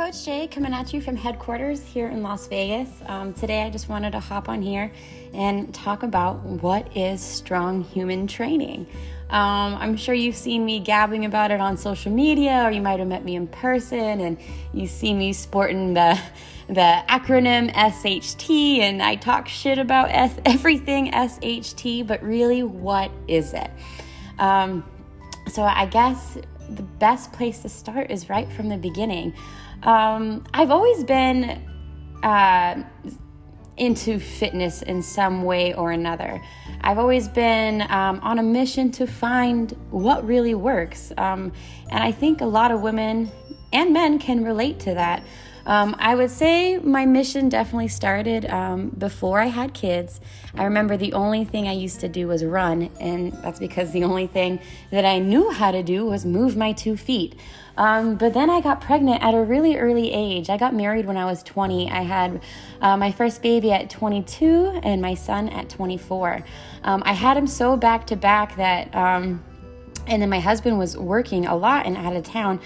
Coach Jay coming at you from headquarters here in Las Vegas. Um, today, I just wanted to hop on here and talk about what is strong human training. Um, I'm sure you've seen me gabbing about it on social media, or you might have met me in person, and you see me sporting the the acronym SHT, and I talk shit about S- everything SHT. But really, what is it? Um, so I guess the best place to start is right from the beginning. Um, I've always been uh, into fitness in some way or another. I've always been um, on a mission to find what really works. Um, and I think a lot of women and men can relate to that. Um, I would say my mission definitely started um, before I had kids. I remember the only thing I used to do was run, and that's because the only thing that I knew how to do was move my two feet. Um, but then I got pregnant at a really early age. I got married when I was 20. I had uh, my first baby at 22 and my son at 24. Um, I had him so back to back that, um, and then my husband was working a lot and out of town.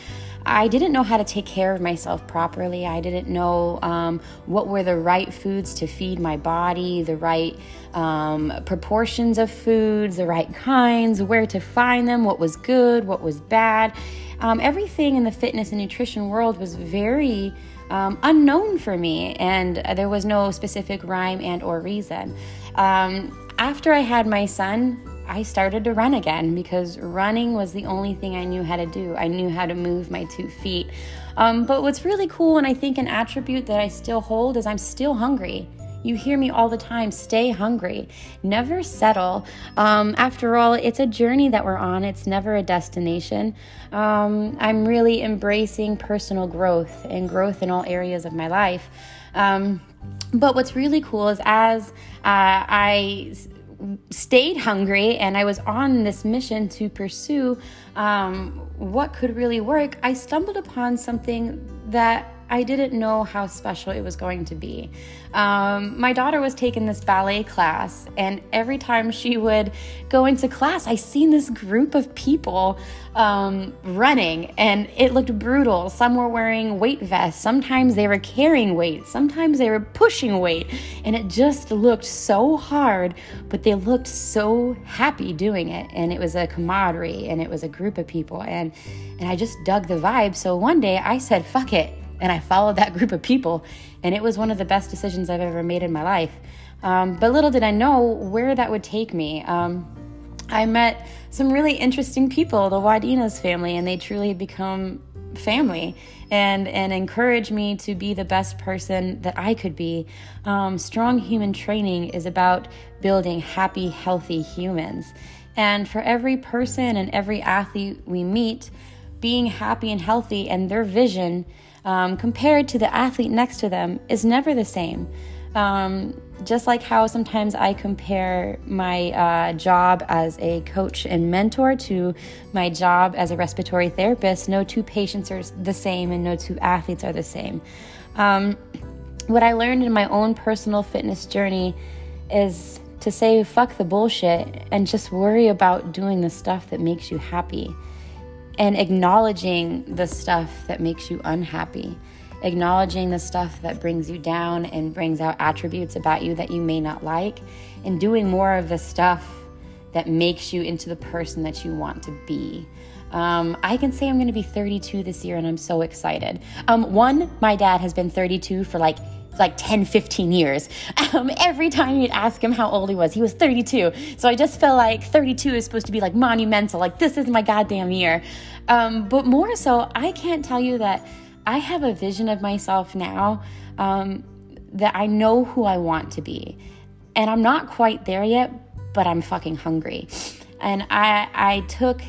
I didn't know how to take care of myself properly. I didn't know um, what were the right foods to feed my body, the right um, proportions of foods, the right kinds, where to find them, what was good, what was bad. Um, everything in the fitness and nutrition world was very um, unknown for me, and there was no specific rhyme and or reason. Um, after I had my son, I started to run again because running was the only thing I knew how to do. I knew how to move my two feet. Um, but what's really cool, and I think an attribute that I still hold, is I'm still hungry. You hear me all the time stay hungry, never settle. Um, after all, it's a journey that we're on, it's never a destination. Um, I'm really embracing personal growth and growth in all areas of my life. Um, but what's really cool is as uh, I stayed hungry and I was on this mission to pursue um, what could really work, I stumbled upon something that I didn't know how special it was going to be. Um, my daughter was taking this ballet class, and every time she would go into class, I seen this group of people um, running, and it looked brutal. Some were wearing weight vests, sometimes they were carrying weight, sometimes they were pushing weight, and it just looked so hard, but they looked so happy doing it. And it was a camaraderie, and it was a group of people, and and I just dug the vibe. So one day I said, "Fuck it." And I followed that group of people, and it was one of the best decisions I've ever made in my life. Um, but little did I know where that would take me. Um, I met some really interesting people, the Wadinas family, and they truly become family and and encourage me to be the best person that I could be. Um, strong human training is about building happy, healthy humans, and for every person and every athlete we meet, being happy and healthy and their vision um, compared to the athlete next to them is never the same. Um, just like how sometimes I compare my uh, job as a coach and mentor to my job as a respiratory therapist, no two patients are the same and no two athletes are the same. Um, what I learned in my own personal fitness journey is to say fuck the bullshit and just worry about doing the stuff that makes you happy and acknowledging the stuff that makes you unhappy, acknowledging the stuff that brings you down and brings out attributes about you that you may not like, and doing more of the stuff that makes you into the person that you want to be. Um, I can say I'm going to be 32 this year and I'm so excited. Um, one, my dad has been 32 for like like 10, 15 years. Um, every time you'd ask him how old he was, he was 32. So I just felt like 32 is supposed to be like monumental, like this is my goddamn year. Um, but more so, I can't tell you that I have a vision of myself now um, that I know who I want to be. And I'm not quite there yet, but I'm fucking hungry. And I, I took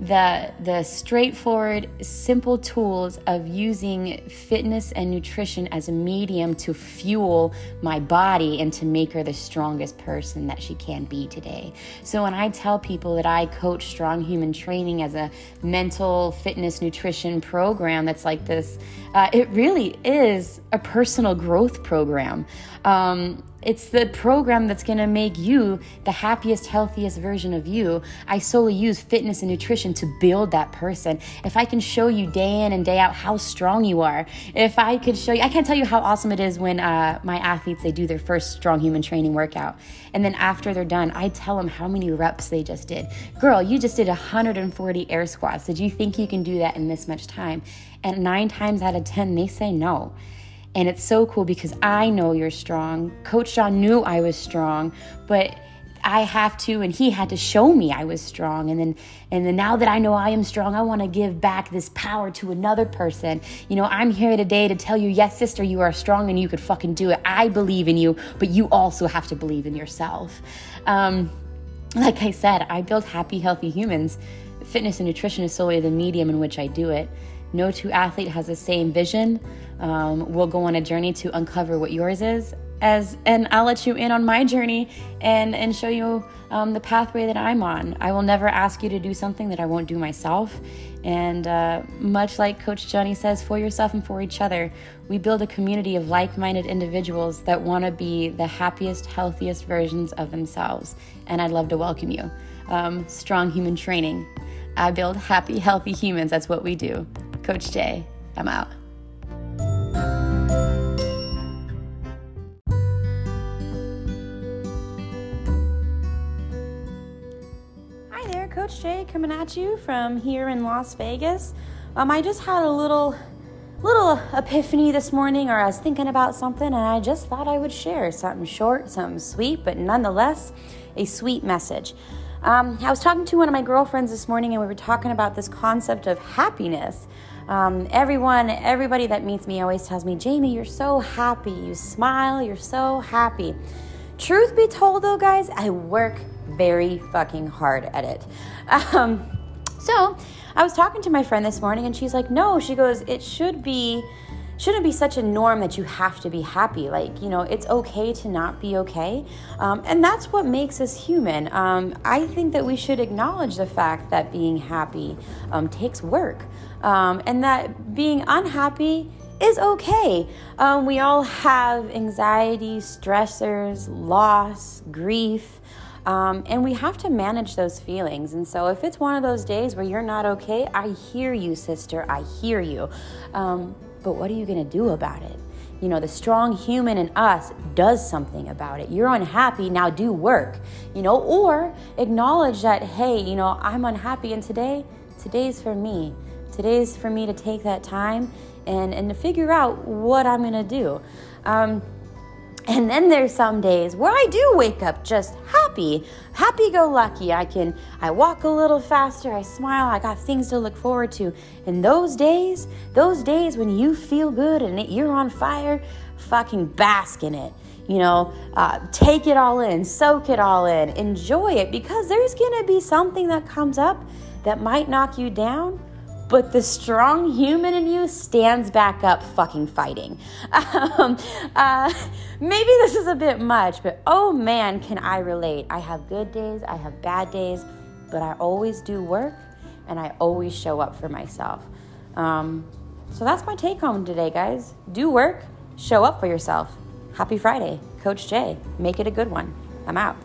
the the straightforward simple tools of using fitness and nutrition as a medium to fuel my body and to make her the strongest person that she can be today. So when I tell people that I coach strong human training as a mental fitness nutrition program that's like this, uh, it really is a personal growth program. Um, it's the program that's going to make you the happiest, healthiest version of you. I solely use fitness and nutrition to build that person. If I can show you day in and day out how strong you are, if I could show you, I can't tell you how awesome it is when uh, my athletes they do their first strong human training workout, and then after they're done, I tell them how many reps they just did. Girl, you just did 140 air squats. Did you think you can do that in this much time? And nine times out of ten, they say no. And it's so cool because I know you're strong. Coach John knew I was strong, but I have to and he had to show me I was strong and then and then now that I know I am strong I want to give back this power to another person. You know, I'm here today to tell you yes sister you are strong and you could fucking do it. I believe in you, but you also have to believe in yourself. Um, like I said, I build happy healthy humans. Fitness and nutrition is solely the medium in which I do it. No two athlete has the same vision. Um, we'll go on a journey to uncover what yours is, as and I'll let you in on my journey and and show you um, the pathway that I'm on. I will never ask you to do something that I won't do myself. And uh, much like Coach Johnny says, for yourself and for each other, we build a community of like-minded individuals that want to be the happiest, healthiest versions of themselves. And I'd love to welcome you. Um, strong human training. I build happy, healthy humans. That's what we do. Coach Jay, I'm out. Hi there, Coach Jay, coming at you from here in Las Vegas. Um, I just had a little little epiphany this morning, or I was thinking about something, and I just thought I would share something short, something sweet, but nonetheless a sweet message. Um, I was talking to one of my girlfriends this morning, and we were talking about this concept of happiness. Um, everyone, everybody that meets me always tells me, Jamie, you're so happy. You smile, you're so happy. Truth be told, though, guys, I work very fucking hard at it. Um, so I was talking to my friend this morning, and she's like, No, she goes, it should be shouldn't be such a norm that you have to be happy. Like, you know, it's okay to not be okay. Um, and that's what makes us human. Um, I think that we should acknowledge the fact that being happy um, takes work um, and that being unhappy is okay. Um, we all have anxiety, stressors, loss, grief. Um, and we have to manage those feelings. And so, if it's one of those days where you're not okay, I hear you, sister. I hear you. Um, but what are you going to do about it? You know, the strong human in us does something about it. You're unhappy, now do work, you know, or acknowledge that, hey, you know, I'm unhappy and today, today's for me. Today's for me to take that time and, and to figure out what I'm to do. Um, and then there's some days where I do wake up just happy, happy go lucky. I can I walk a little faster, I smile, I got things to look forward to. And those days, those days when you feel good and you're on fire, fucking bask in it. You know, uh, take it all in, soak it all in, enjoy it because there's gonna be something that comes up that might knock you down but the strong human in you stands back up fucking fighting. Um, uh, maybe this is a bit much, but oh man, can I relate. I have good days, I have bad days, but I always do work and I always show up for myself. Um, so that's my take home today, guys. Do work, show up for yourself. Happy Friday, Coach Jay. Make it a good one. I'm out.